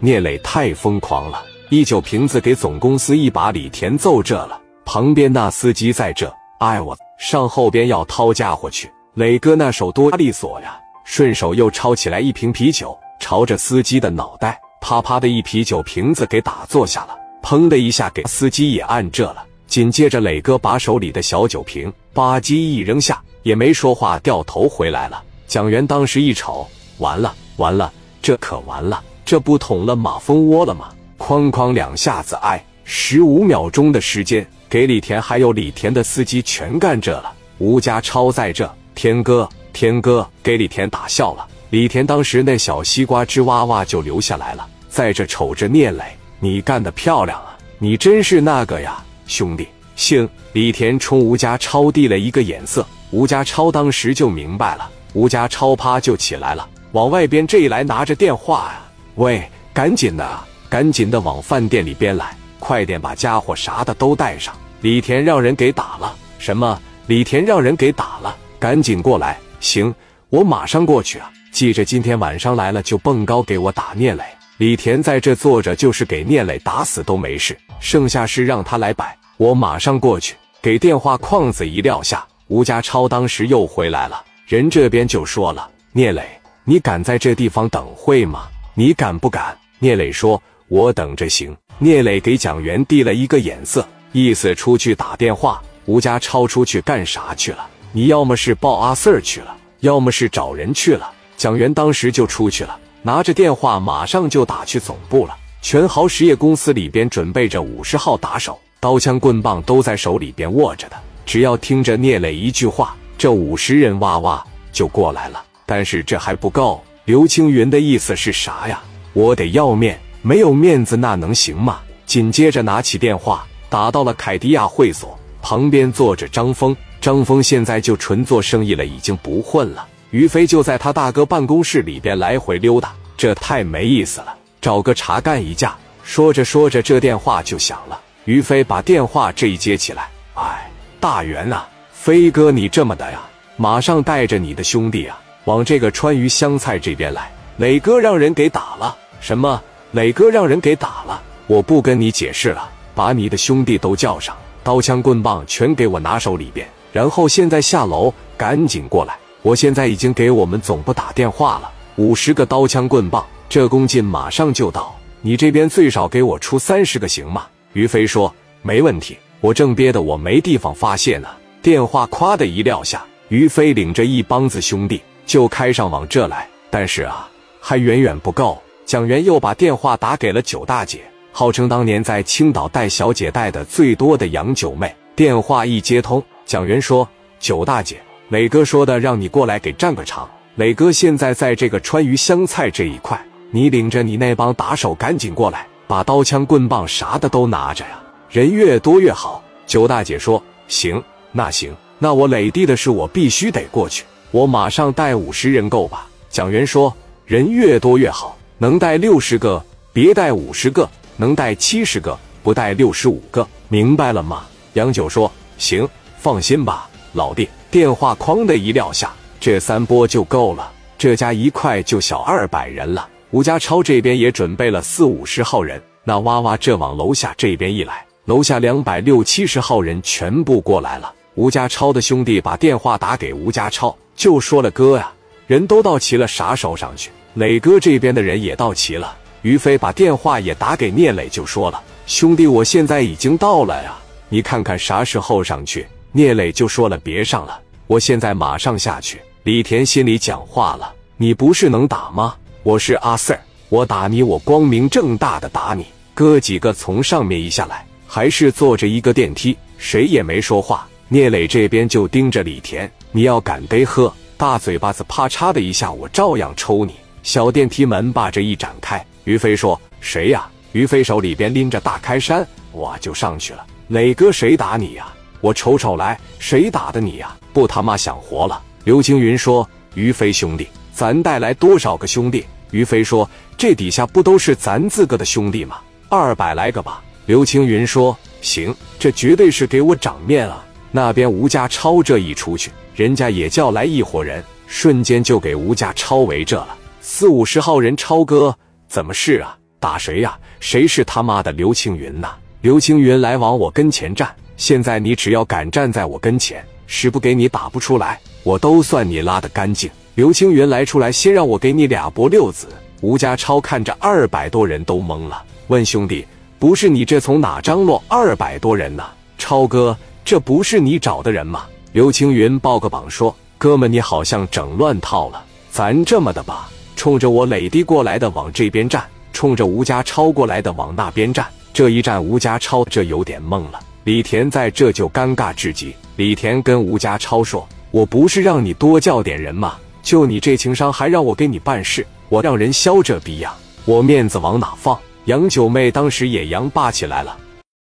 聂磊太疯狂了，一酒瓶子给总公司一把，李田揍这了。旁边那司机在这，哎我上后边要掏家伙去。磊哥那手多利索呀，顺手又抄起来一瓶啤酒，朝着司机的脑袋啪啪的一啤酒瓶子给打坐下了，砰的一下给司机也按这了。紧接着磊哥把手里的小酒瓶吧唧一扔下，也没说话，掉头回来了。蒋元当时一瞅，完了完了，这可完了。这不捅了马蜂窝了吗？哐哐两下子，哎，十五秒钟的时间，给李田还有李田的司机全干这了。吴家超在这，天哥，天哥给李田打笑了。李田当时那小西瓜汁哇哇就流下来了，在这瞅着聂磊，你干得漂亮啊，你真是那个呀，兄弟。行，李田冲吴家超递了一个眼色，吴家超当时就明白了，吴家超啪就起来了，往外边这一来，拿着电话呀。喂，赶紧的，赶紧的往饭店里边来，快点把家伙啥的都带上。李田让人给打了，什么？李田让人给打了，赶紧过来。行，我马上过去啊。记着，今天晚上来了就蹦高给我打聂磊。李田在这坐着，就是给聂磊打死都没事，剩下事让他来摆。我马上过去。给电话框子一撂下，吴家超当时又回来了，人这边就说了：“聂磊，你敢在这地方等会吗？”你敢不敢？聂磊说：“我等着行。”聂磊给蒋元递了一个眼色，意思出去打电话。吴家超出去干啥去了？你要么是抱阿 Sir 去了，要么是找人去了。蒋元当时就出去了，拿着电话马上就打去总部了。全豪实业公司里边准备着五十号打手，刀枪棍棒都在手里边握着的，只要听着聂磊一句话，这五十人哇哇就过来了。但是这还不够。刘青云的意思是啥呀？我得要面，没有面子那能行吗？紧接着拿起电话打到了凯迪亚会所，旁边坐着张峰。张峰现在就纯做生意了，已经不混了。于飞就在他大哥办公室里边来回溜达，这太没意思了，找个茬干一架。说着说着，这电话就响了。于飞把电话这一接起来，哎，大元啊，飞哥你这么的呀？马上带着你的兄弟啊！往这个川渝湘菜这边来，磊哥让人给打了。什么？磊哥让人给打了？我不跟你解释了，把你的兄弟都叫上，刀枪棍棒全给我拿手里边。然后现在下楼，赶紧过来。我现在已经给我们总部打电话了，五十个刀枪棍棒，这工劲马上就到。你这边最少给我出三十个行吗？于飞说没问题，我正憋得我没地方发泄呢。电话咵的一撂下，于飞领着一帮子兄弟。就开上往这来，但是啊，还远远不够。蒋元又把电话打给了九大姐，号称当年在青岛带小姐带的最多的杨九妹。电话一接通，蒋元说：“九大姐，磊哥说的让你过来给站个场。磊哥现在在这个川渝湘菜这一块，你领着你那帮打手赶紧过来，把刀枪棍棒啥的都拿着呀，人越多越好。”九大姐说：“行，那行，那我磊弟的事我必须得过去。”我马上带五十人够吧？蒋元说：“人越多越好，能带六十个别带五十个，能带七十个不带六十五个，明白了吗？”杨九说：“行，放心吧，老弟。”电话哐的一撂下，这三波就够了，这家一块就小二百人了。吴家超这边也准备了四五十号人，那哇哇这往楼下这边一来，楼下两百六七十号人全部过来了。吴家超的兄弟把电话打给吴家超。就说了哥呀，人都到齐了，啥时候上去？磊哥这边的人也到齐了。于飞把电话也打给聂磊，就说了：“兄弟，我现在已经到了呀，你看看啥时候上去？”聂磊就说了：“别上了，我现在马上下去。”李田心里讲话了：“你不是能打吗？我是阿 Sir，我打你，我光明正大的打你。”哥几个从上面一下来，还是坐着一个电梯，谁也没说话。聂磊这边就盯着李田。你要敢得喝，大嘴巴子啪嚓的一下，我照样抽你。小电梯门把这一展开，于飞说：“谁呀？”于飞手里边拎着大开山，我就上去了。磊哥，谁打你呀？我瞅瞅来，谁打的你呀？不他妈想活了！刘青云说：“于飞兄弟，咱带来多少个兄弟？”于飞说：“这底下不都是咱自个的兄弟吗？二百来个吧。”刘青云说：“行，这绝对是给我长面啊！”那边吴家超这一出去。人家也叫来一伙人，瞬间就给吴家超围这了。四五十号人，超哥怎么是啊？打谁呀？谁是他妈的刘青云呐？刘青云来往我跟前站，现在你只要敢站在我跟前，是不给你打不出来，我都算你拉得干净。刘青云来出来，先让我给你俩拨六子。吴家超看着二百多人都懵了，问兄弟：“不是你这从哪张罗二百多人呢？”超哥，这不是你找的人吗？刘青云抱个膀说：“哥们，你好像整乱套了。咱这么的吧，冲着我磊弟过来的往这边站，冲着吴家超过来的往那边站。这一站，吴家超这有点懵了。李田在这就尴尬至极。李田跟吴家超说：‘我不是让你多叫点人吗？就你这情商，还让我给你办事？我让人削这逼样，我面子往哪放？’杨九妹当时也扬霸起来了。